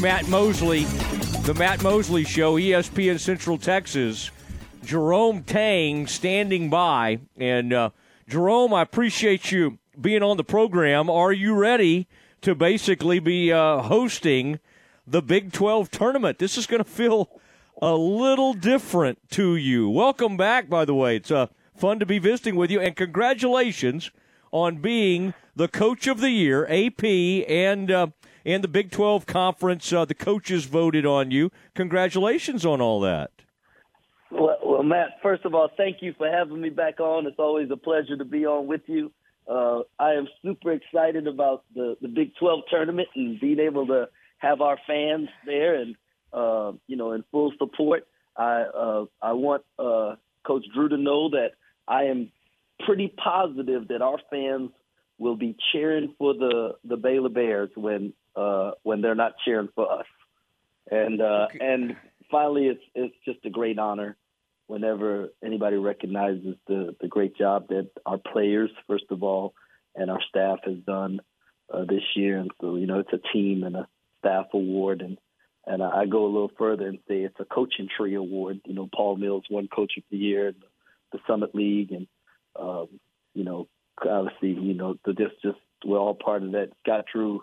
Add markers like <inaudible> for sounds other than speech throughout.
Matt Mosley, the Matt Mosley Show, ESPN Central Texas. Jerome Tang standing by. And uh, Jerome, I appreciate you being on the program. Are you ready to basically be uh, hosting the Big 12 tournament? This is going <laughs> to feel a little different to you. Welcome back, by the way. It's uh, fun to be visiting with you, and congratulations on being the coach of the year, AP, and uh, and the Big 12 conference. Uh, the coaches voted on you. Congratulations on all that. Well, well, Matt, first of all, thank you for having me back on. It's always a pleasure to be on with you. Uh, I am super excited about the, the Big 12 tournament and being able to have our fans there and uh, you know, in full support. I uh, I want uh, Coach Drew to know that I am pretty positive that our fans will be cheering for the the Baylor Bears when uh, when they're not cheering for us. And uh, and finally, it's it's just a great honor whenever anybody recognizes the the great job that our players, first of all, and our staff has done uh, this year. And so, you know, it's a team and a staff award, and and I go a little further and say it's a coaching tree award. You know, Paul Mills won Coach of the Year, the, the Summit League, and um, you know, obviously, you know, the just just we're all part of that Scott Drew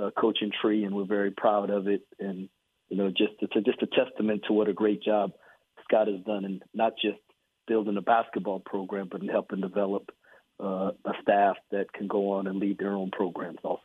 uh, coaching tree, and we're very proud of it. And you know, just it's a, just a testament to what a great job Scott has done, and not just building a basketball program, but in helping develop uh, a staff that can go on and lead their own programs also.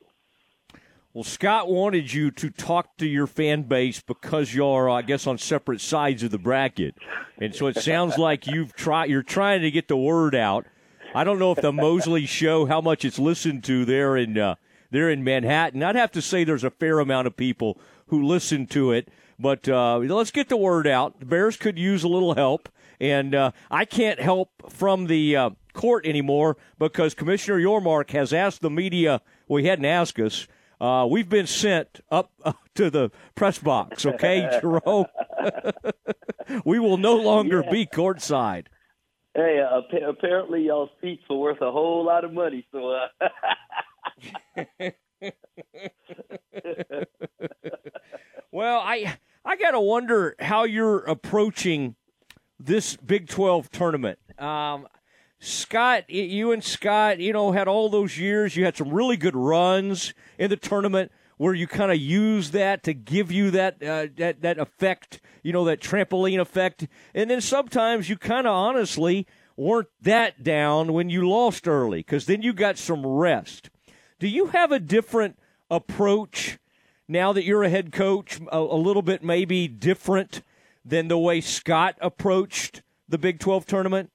Well, Scott wanted you to talk to your fan base because you're, I guess, on separate sides of the bracket, and so it sounds <laughs> like you've tried. You're trying to get the word out. I don't know if the Mosley Show how much it's listened to there in uh, there in Manhattan. I'd have to say there's a fair amount of people who listen to it, but uh, let's get the word out. The Bears could use a little help, and uh, I can't help from the uh, court anymore because Commissioner Yormark has asked the media. Well, he hadn't asked us uh, we've been sent up <laughs> uh, to the press box, okay, <laughs> Jerome? <laughs> we will no longer yeah. be courtside. Hey, uh, apparently y'all seats are worth a whole lot of money, so. <laughs> Well, I I gotta wonder how you're approaching this Big Twelve tournament. Um, Scott, you and Scott, you know, had all those years. You had some really good runs in the tournament where you kind of use that to give you that uh, that that effect, you know, that trampoline effect. And then sometimes you kind of honestly weren't that down when you lost early because then you got some rest. Do you have a different approach now that you're a head coach? A, a little bit maybe different than the way Scott approached the Big Twelve tournament.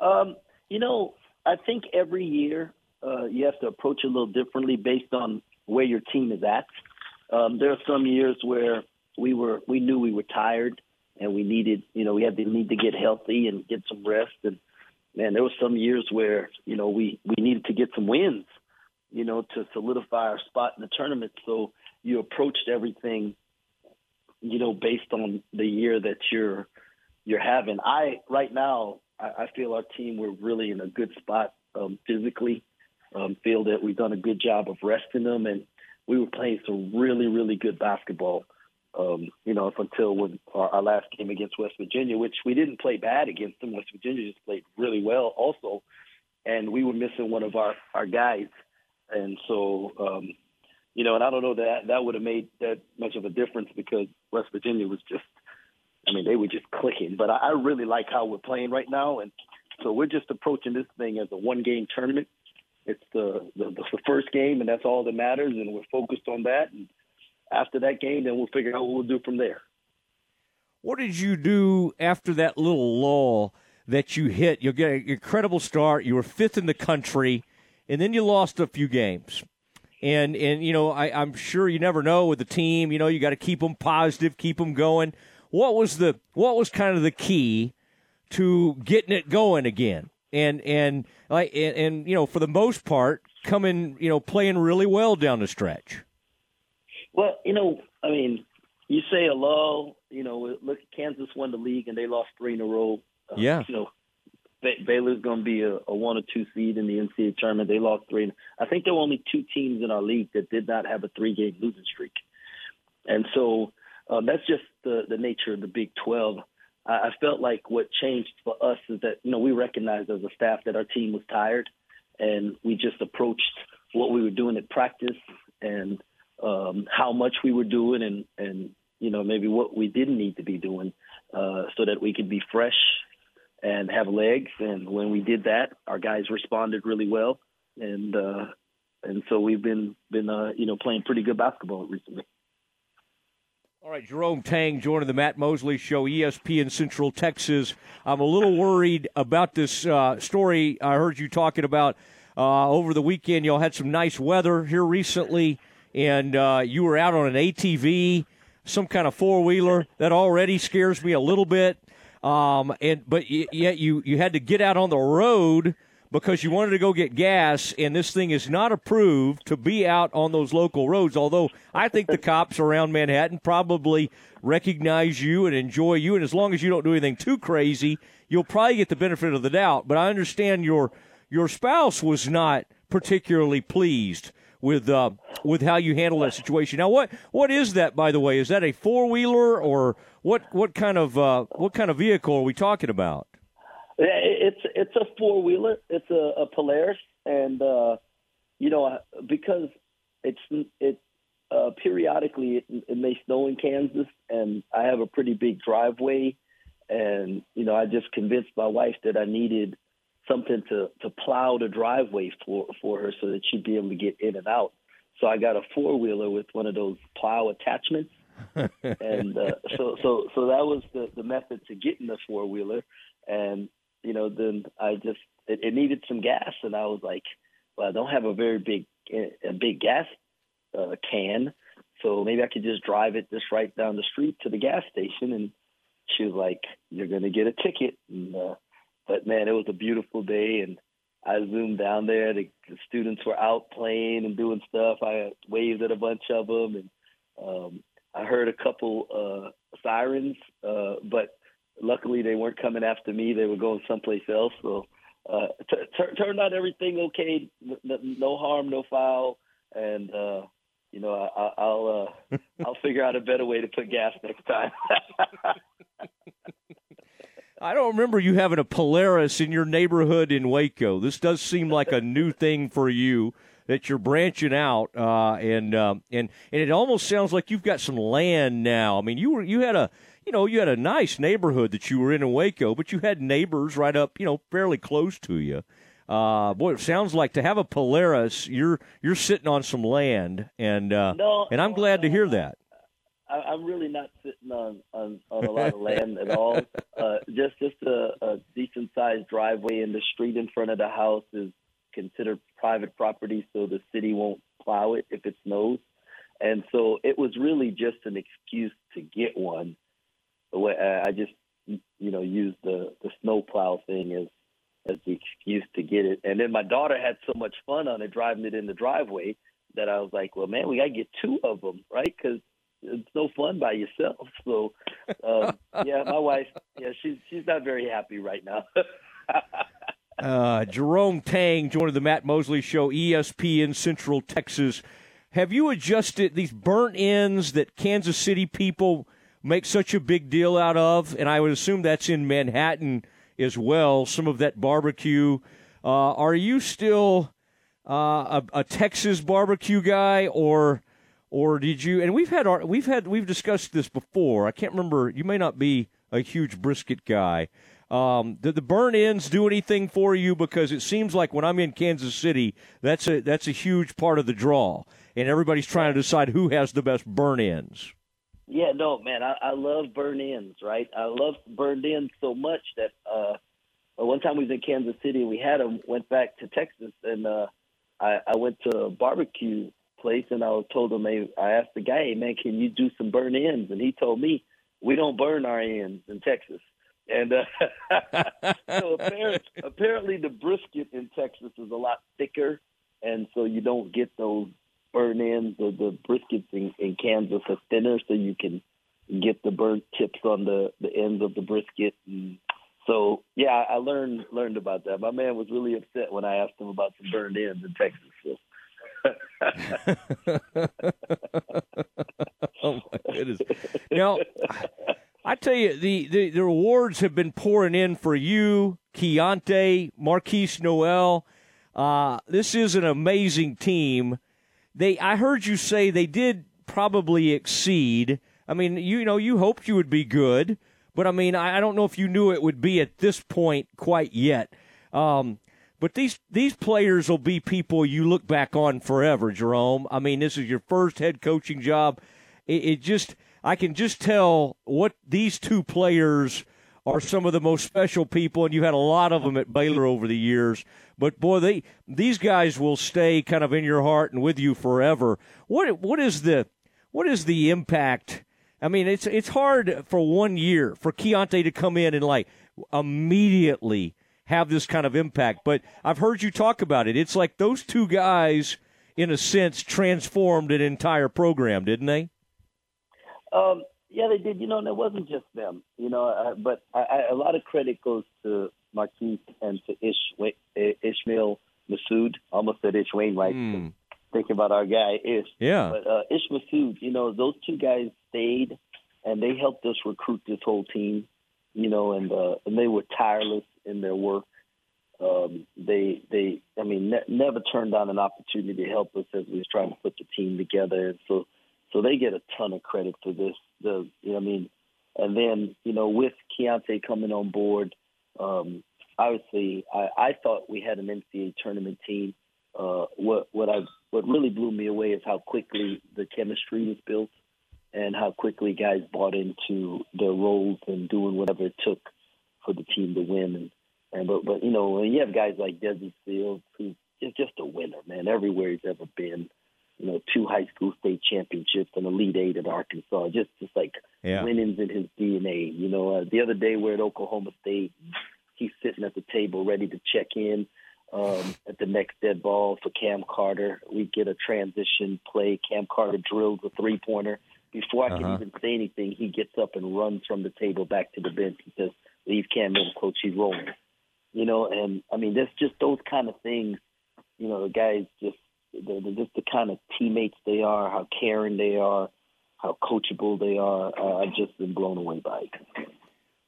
Um, you know, I think every year uh, you have to approach a little differently based on where your team is at. Um, there are some years where we were we knew we were tired and we needed you know we had the need to get healthy and get some rest and man there were some years where you know we we needed to get some wins you know to solidify our spot in the tournament so you approached everything you know based on the year that you're you're having i right now I, I feel our team we're really in a good spot um, physically. Um, feel that we've done a good job of resting them, and we were playing some really, really good basketball. Um, you know, until when our, our last game against West Virginia, which we didn't play bad against them. West Virginia just played really well, also, and we were missing one of our our guys, and so um, you know, and I don't know that that would have made that much of a difference because West Virginia was just I mean, they were just clicking. But I, I really like how we're playing right now, and so we're just approaching this thing as a one-game tournament. It's the, the the first game, and that's all that matters, and we're focused on that. And after that game, then we'll figure out what we'll do from there. What did you do after that little lull that you hit? You get an incredible start. You were fifth in the country, and then you lost a few games. And and you know, I, I'm sure you never know with the team. You know, you got to keep them positive, keep them going what was the what was kind of the key to getting it going again? And and like and, and you know, for the most part, coming you know playing really well down the stretch. Well, you know, I mean, you say a lull. You know, look, Kansas won the league and they lost three in a row. Uh, yeah. You know, Baylor's going to be a, a one or two seed in the NCAA tournament. They lost three. I think there were only two teams in our league that did not have a three-game losing streak, and so um, that's just the the nature of the Big 12. I, I felt like what changed for us is that you know we recognized as a staff that our team was tired, and we just approached what we were doing at practice and um, how much we were doing and and you know maybe what we didn't need to be doing uh, so that we could be fresh and have legs. And when we did that, our guys responded really well, and uh, and so we've been been uh, you know playing pretty good basketball recently. All right, Jerome Tang joining the Matt Mosley Show, ESPN Central Texas. I'm a little worried about this uh, story I heard you talking about uh, over the weekend. Y'all had some nice weather here recently, and uh, you were out on an ATV, some kind of four wheeler. That already scares me a little bit. Um, and but yet you you had to get out on the road because you wanted to go get gas, and this thing is not approved to be out on those local roads. Although I think the cops around Manhattan probably recognize you and enjoy you, and as long as you don't do anything too crazy, you'll probably get the benefit of the doubt. But I understand your your spouse was not particularly pleased with uh, with how you handle that situation. Now, what what is that, by the way? Is that a four wheeler or what? What kind of uh, what kind of vehicle are we talking about? It's it's a four wheeler. It's a, a Polaris, and uh, you know because it's it uh, periodically it, it may snow in Kansas, and I have a pretty big driveway, and you know I just convinced my wife that I needed something to to plow the driveway for for her so that she'd be able to get in and out. So I got a four wheeler with one of those plow attachments, <laughs> and uh, so so so that was the the method to getting the four wheeler, and you know then I just it, it needed some gas, and I was like, well I don't have a very big a big gas uh, can, so maybe I could just drive it just right down the street to the gas station. And. She was like, "You're gonna get a ticket," and uh, but man, it was a beautiful day, and I zoomed down there. The, the students were out playing and doing stuff. I waved at a bunch of them, and um, I heard a couple uh, sirens, uh, but luckily they weren't coming after me. They were going someplace else. So uh, t- t- turned out everything okay. No harm, no foul, and uh, you know I- I'll uh, <laughs> I'll figure out a better way to put gas next time. <laughs> I don't remember you having a Polaris in your neighborhood in Waco. This does seem like a new thing for you that you're branching out, uh, and um, and and it almost sounds like you've got some land now. I mean, you were you had a you know you had a nice neighborhood that you were in in Waco, but you had neighbors right up you know fairly close to you. Uh, boy, it sounds like to have a Polaris, you're you're sitting on some land, and uh, no, and I'm glad to hear that. I, am really not sitting on, on, on a lot of land at all. <laughs> Uh, just just a, a decent sized driveway, and the street in front of the house is considered private property, so the city won't plow it if it snows. And so it was really just an excuse to get one. The way I just you know used the the snow plow thing as as the excuse to get it. And then my daughter had so much fun on it driving it in the driveway that I was like, well, man, we got to get two of them, right? Because it's no fun by yourself. <laughs> So, um, yeah, my wife, yeah, she's she's not very happy right now. <laughs> uh, Jerome Tang joined the Matt Mosley Show, ESPN Central Texas. Have you adjusted these burnt ends that Kansas City people make such a big deal out of? And I would assume that's in Manhattan as well. Some of that barbecue. Uh, are you still uh, a, a Texas barbecue guy, or or did you? And we've had our, we've had we've discussed this before. I can't remember. You may not be a huge brisket guy. Um, did the burn ends do anything for you? Because it seems like when I'm in Kansas City, that's a that's a huge part of the draw, and everybody's trying to decide who has the best burn ends. Yeah, no, man, I, I love burn ends. Right, I love burned ends so much that uh, one time we was in Kansas City, we had them. Went back to Texas, and uh, I, I went to a barbecue place, and I was told him, I asked the guy, hey, man, can you do some burn ends? And he told me, we don't burn our ends in Texas. And uh, <laughs> so apparently, apparently, the brisket in Texas is a lot thicker, and so you don't get those burn ends. The, the briskets in, in Kansas are thinner, so you can get the burnt tips on the the ends of the brisket. And so yeah, I learned learned about that. My man was really upset when I asked him about some burned ends in Texas. So. <laughs> oh my goodness! Now, I tell you, the, the, the rewards have been pouring in for you, Keyontae, Markquis Nowell. Uh, this is an amazing team. They, I heard you say they did probably exceed. I mean, you know, you hoped you would be good, but I mean, I, I don't know if you knew it would be at this point quite yet. Um, but these these players will be people you look back on forever, Jerome. I mean, this is your first head coaching job. It, it just I can just tell what these two players are some of the most special people, and you had a lot of them at Baylor over the years. But boy, they these guys will stay kind of in your heart and with you forever. What what is the what is the impact? I mean, it's it's hard for one year for Keyontae to come in and like immediately have this kind of impact. But I've heard you talk about it. It's like those two guys, in a sense, transformed an entire program, didn't they? Um, yeah, they did. You know, and it wasn't just them. You know, uh, but I, I, a lot of credit goes to Markquis and to Ish, Ishmael Massoud. Almost said Ish Wainwright. Mm. Thinking about our guy Ish. Yeah. But uh, Ish Massoud, you know, those two guys stayed and they helped us recruit this whole team. You know, and uh, and they were tireless in their work. Um, they they I mean ne- never turned down an opportunity to help us as we was trying to put the team together. And so so they get a ton of credit for this. The you know I mean, and then you know with Keyontae coming on board, um, obviously I, I thought we had an NCAA tournament team. Uh, what what I what really blew me away is how quickly the chemistry was built, and how quickly guys bought into their roles and doing whatever it took for the team to win. And, and but but you know when you have guys like Desi Sills who is just a winner, man, everywhere he's ever been you know, two high school state championships and Elite Eight at Arkansas. Just, just like yeah. winnings in his DNA. You know, uh, the other day we're at Oklahoma State. He's sitting at the table ready to check in um, at the next dead ball for Cam Carter. We get a transition play. Cam Carter drills a three pointer. Before I can uh-huh. even say anything, he gets up and runs from the table back to the bench. He says, "Leave Cam in, coach. He's rolling." You know, and I mean, that's just those kind of things. You know, the guys just—they're just the kind of teammates they are, how caring they are, how coachable they are. Uh, I've just been blown away by it.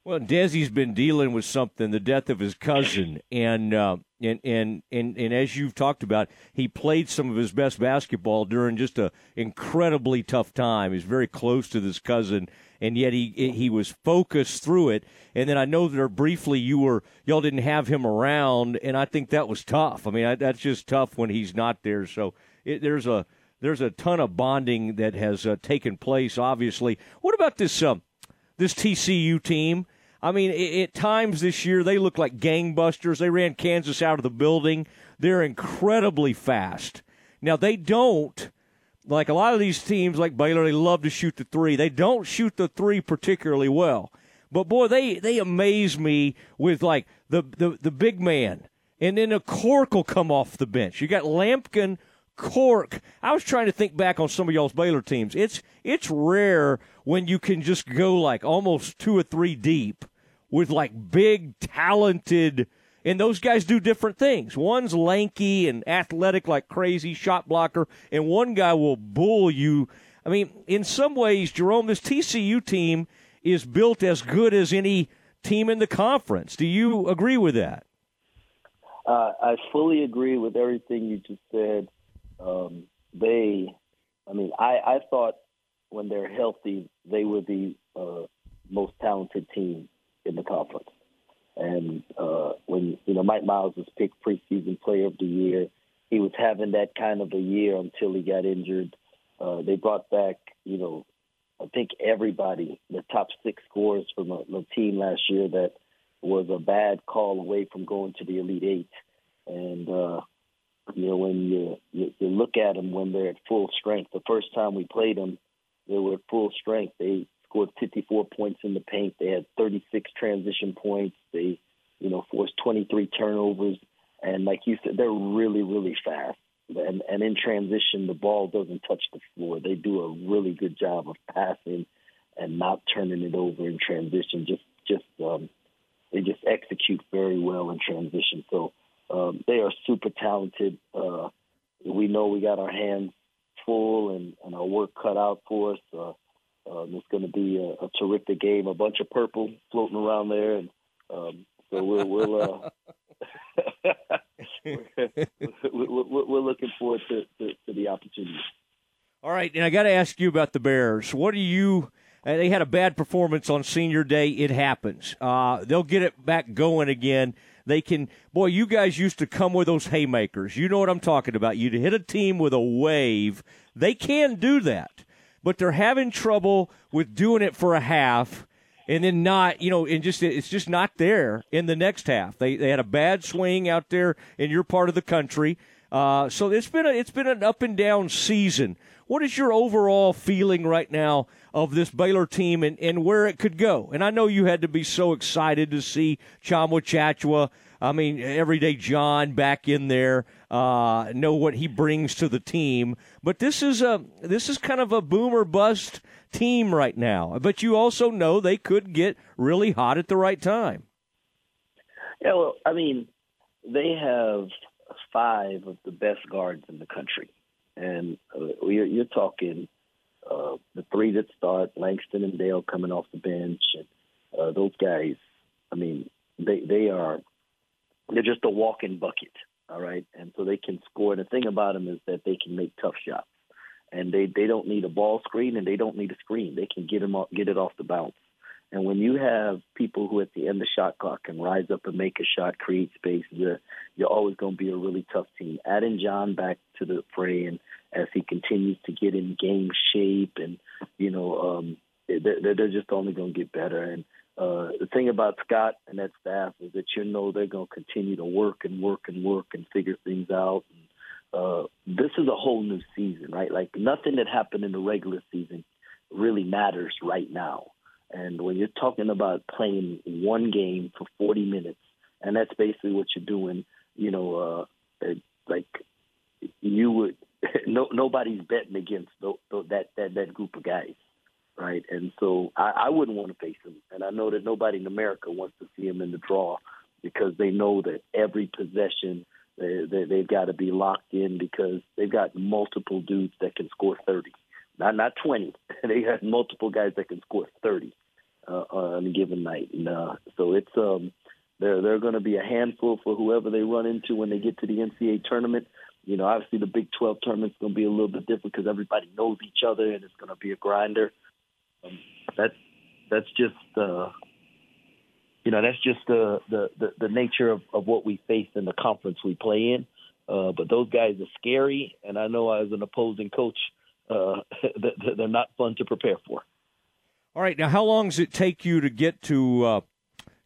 Well, Desi's been dealing with something, the death of his cousin, and uh, and, and and and as you've talked about, he played some of his best basketball during just a incredibly tough time. He's very close to this cousin, and yet he he was focused through it. And then I know that briefly you were y'all didn't have him around, and I think that was tough. I mean, I, that's just tough when he's not there. So it, there's a there's a ton of bonding that has uh, taken place. Obviously, what about this uh, this TCU team? I mean, at times this year they look like gangbusters. They ran Kansas out of the building. They're incredibly fast. Now they don't like a lot of these teams like Baylor, they love to shoot the three. They don't shoot the three particularly well. But boy, they, they amaze me with like the, the, the big man. And then a Cork will come off the bench. You got Lampkin, Cork. I was trying to think back on some of y'all's Baylor teams. It's it's rare when you can just go like almost two or three deep with like big talented and those guys do different things. One's lanky and athletic like crazy, shot blocker, and one guy will bull you. I mean, in some ways, Jerome, this TCU team is built as good as any team in the conference. Do you agree with that? Uh, I fully agree with everything you just said. Um, they, I mean, I, I thought when they're healthy, they were the uh, most talented team in the conference. And uh, when you know Mike Miles was picked preseason player of the year, he was having that kind of a year until he got injured. Uh, they brought back, you know, I think everybody, the top six scorers from the, the team last year that was a bad call away from going to the Elite Eight. And uh, you know, when you, you you look at them when they're at full strength, the first time we played them, they were at full strength. They scored 54 points in the paint. They had 36 transition points. They, you know, forced 23 turnovers. And like you said, they're really, really fast. And, and in transition, the ball doesn't touch the floor. They do a really good job of passing and not turning it over in transition. Just, just, um, they just execute very well in transition. So um, they are super talented. Uh, we know we got our hands full and, and our work cut out for us. Uh, um, it's going to be a, a, terrific game. A bunch of purple floating around there, and um, so we'll, we'll uh, <laughs> we're, we're, looking forward to, to, to, the opportunity. All right, and I got to ask you about the Bears. What do you? Uh, they had a bad performance on Senior Day. It happens. Uh, they'll get it back going again. They can. Boy, you guys used to come with those haymakers. You know what I'm talking about. You'd hit a team with a wave. They can do that but they're having trouble with doing it for a half and then not, you know, and just it's just not there in the next half. They they had a bad swing out there in your part of the country. Uh, so it's been a, it's been an up and down season. What is your overall feeling right now of this Baylor team and, and where it could go? And I know you had to be so excited to see Tchamwa Tchatchoua I mean, everyday John back in there, uh, know what he brings to the team. But this is a this is kind of a boomer bust team right now. But you also know they could get really hot at the right time. Yeah, well, I mean, they have five of the best guards in the country, and uh, you're, you're talking uh, the three that start, Langston and Dale coming off the bench, and uh, those guys. I mean, they they are they're just a walk-in bucket, all right. And so they can score. The thing about them is that they can make tough shots, and they they don't need a ball screen and they don't need a screen. They can get them off, get it off the bounce. And when you have people who at the end of shot clock can rise up and make a shot, create space, you're, you're always going to be a really tough team. Adding John back to the fray, and as he continues to get in game shape, and you know, um, they're, they're just only going to get better. And uh, the thing about Scott and that staff is that you know they're going to continue to work and work and work and figure things out. And, uh, this is a whole new season, right? Like nothing that happened in the regular season really matters right now. And when you're talking about playing one game for 40 minutes, and that's basically what you're doing, you know, uh, like you would, <laughs> no, nobody's betting against that, that, that group of guys right? And so I, I wouldn't want to face him. And I know that nobody in America wants to see him in the draw because they know that every possession they, they, they've got to be locked in because they've got multiple dudes that can score 30. Not not 20. <laughs> they have multiple guys that can score 30 uh, on a given night. And uh, so it's um they're they're going to be a handful for whoever they run into when they get to the NCAA tournament. You know, obviously the Big 12 tournament's going to be a little bit different because everybody knows each other and it's going to be a grinder. Um, that's that's just uh, you know that's just the, the the the nature of, of what we face in the conference we play in. Uh, but those guys are scary, and I know as an opposing coach, uh, <laughs> they're not fun to prepare for. All right, now how long does it take you to get to uh,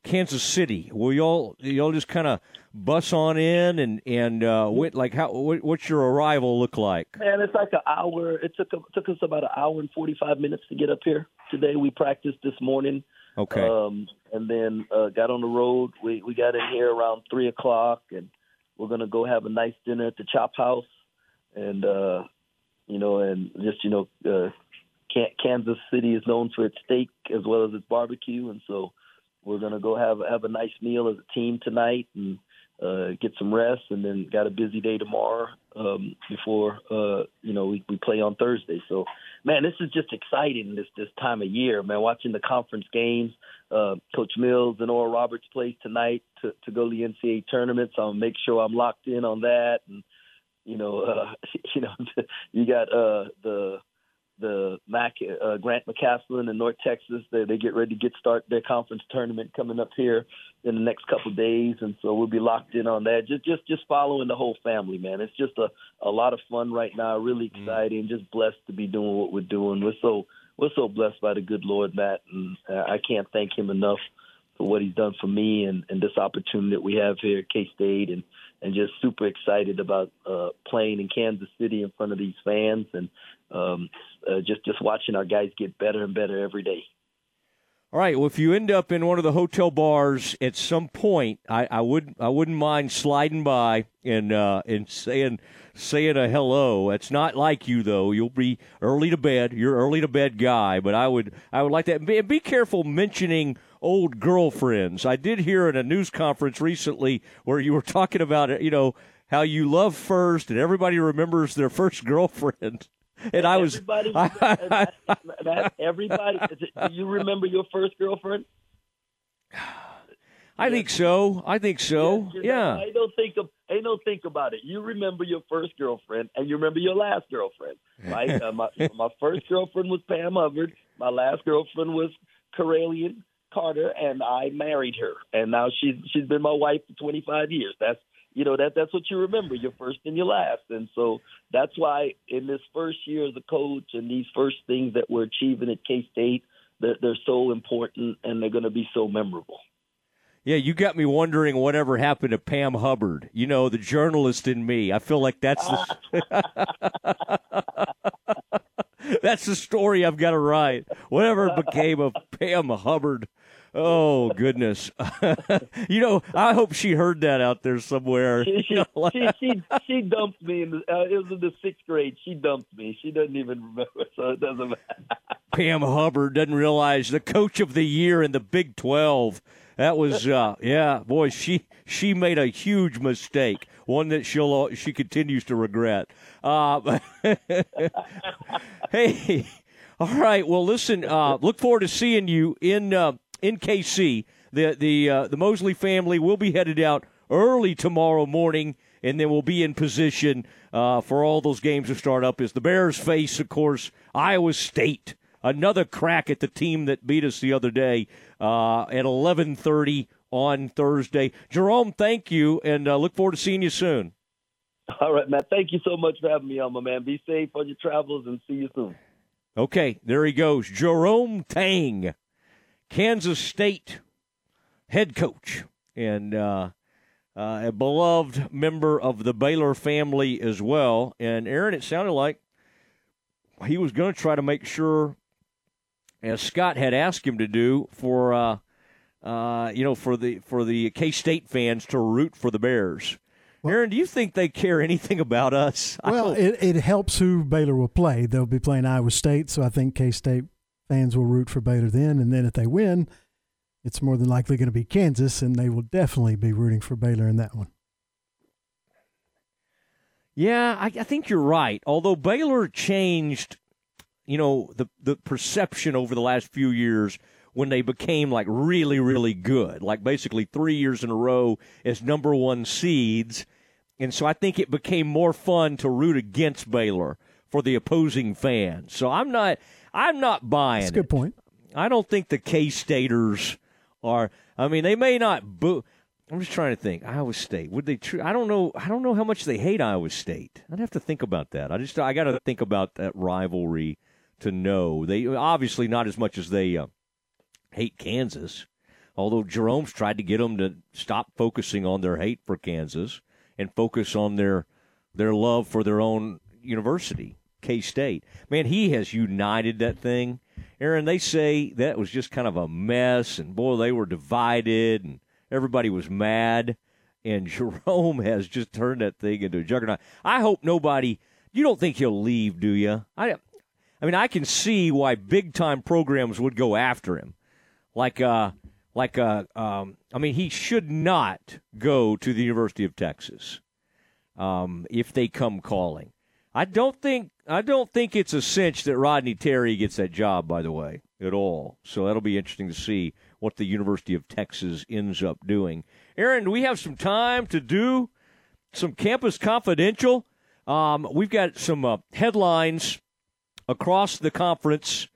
Kansas City? Will y'all y'all just kind of bus on in and and uh, what, like how what, what's your arrival look like? Man, it's like an hour. It took it took us about an hour and forty five minutes to get up here today. We practiced this morning. Okay. Um, and then uh, got on the road. We we got in here around three o'clock, and we're gonna go have a nice dinner at the Chop House, and uh, you know, and just you know, uh, Kansas City is known for its steak as well as its barbecue, and so we're gonna go have have a nice meal as a team tonight, and uh, get some rest, and then got a busy day tomorrow um, before uh, you know we, we play on Thursday. So, man, this is just exciting this this time of year, man. Watching the conference games, uh, Coach Mills and Oral Roberts plays tonight to to go to the NCAA tournament. So I'll make sure I'm locked in on that, and you know, uh, <laughs> you know, you got uh, the the Mac uh, Grant McCasland in North Texas. They they get ready to get start their conference tournament coming up here in the next couple of days, and so we'll be locked in on that. Just just just following the whole family, man. It's just a a lot of fun right now. Really mm. exciting. Mm. Just blessed to be doing what we're doing. We're so we're so blessed by the good Lord, Matt, and uh, I can't thank him enough for what he's done for me and, and this opportunity that we have here at K State, and and just super excited about uh, playing in Kansas City in front of these fans and um, uh, just just watching our guys get better and better every day. All right. Well, if you end up in one of the hotel bars at some point, I, I would I wouldn't mind sliding by and uh, and saying saying a hello. It's not like you though. You'll be early to bed. You're early to bed guy, but I would I would like that. Be, be careful mentioning old girlfriends. I did hear in a news conference recently where you were talking about, you know, how you love first and everybody remembers their first <laughs> girlfriend. And I was everybody. <laughs> that, that, everybody. Do you remember your first girlfriend? I think so. I think so. Yeah. yeah. I don't think of. I don't think about it. You remember your first girlfriend, and you remember your last girlfriend, right? <laughs> uh, my my first girlfriend was Pam Hubbard. My last girlfriend was Corellian Carter, and I married her, and now she's she's been my wife for 25 years. That's you know that that's what you remember your first and your last and so that's why in this first year as a coach and these first things that we're achieving at k-state that they're so important and they're going to be so memorable yeah, you got me wondering whatever happened to Pam Hubbard. You know, the journalist in me. I feel like that's the <laughs> <laughs> <laughs> that's the story I've got to write. Whatever became of Pam Hubbard. Oh goodness! <laughs> you know, I hope she heard that out there somewhere. She she, <laughs> she, she, she dumped me in the. Uh, it was in the sixth grade. She dumped me. She doesn't even remember, so it doesn't matter. Pam Hubbard doesn't realize the coach of the year in the Big Twelve. That was, uh, yeah, boy, she she made a huge mistake, one that she'll she continues to regret. Uh, <laughs> hey, all right. Well, listen. Uh, look forward to seeing you in uh, in KC. The the uh, the Mosley family will be headed out early tomorrow morning, and then we'll be in position uh, for all those games to start up. As the Bears face, of course, Iowa State. Another crack at the team that beat us the other day uh, at 11:30 on Thursday. Jerome, thank you, and uh, look forward to seeing you soon. <laughs> All right, Matt. Thank you so much for having me on, my man. Be safe on your travels, and see you soon. Okay, there he goes, Jerome Tang, Kansas State head coach, and uh, uh, a beloved member of the Baylor family as well. And Aaron, it sounded like he was going to try to make sure as Scott had asked him to do for uh, uh, you know for the for the K State fans to root for the Bears. Well, Aaron, do you think they care anything about us? Well, it, it helps who Baylor will play. They'll be playing Iowa State, so I think K State fans will root for Baylor then. And then if they win, it's more than likely going to be Kansas, and they will definitely be rooting for Baylor in that one. Yeah, I, I think you're right. Although Baylor changed you know, the the perception over the last few years when they became like really, really good, like basically three years in a row as number one seeds. And so I think it became more fun to root against Baylor for the opposing fans. So I'm not I'm not buying. That's a good it. point. I don't think the K Staters are. I mean, they may not boo. I'm just trying to think. Iowa State would they? Tr- I don't know. I don't know how much they hate Iowa State. I'd have to think about that. I just I got to think about that rivalry to know. They obviously not as much as they uh, hate Kansas, although Jerome's tried to get them to stop focusing on their hate for Kansas and focus on their their love for their own university, K State. Man, he has united that thing. Aaron, they say that was just kind of a mess, and boy, they were divided, and everybody was mad. And <laughs> Jerome has just turned that thing into a juggernaut. I hope nobody. You don't think he'll leave, do you? I I mean, I can see why big time programs would go after him. Like, uh, like, uh, um, I mean, he should not go to the University of Texas um, if they come calling. I don't think I don't think it's a cinch that Rodney Terry gets that job. By the way, at all. So that'll be interesting to see what the University of Texas ends up doing. Aaron, do we have some time to do some campus confidential? Um, we've got some uh, headlines across the conference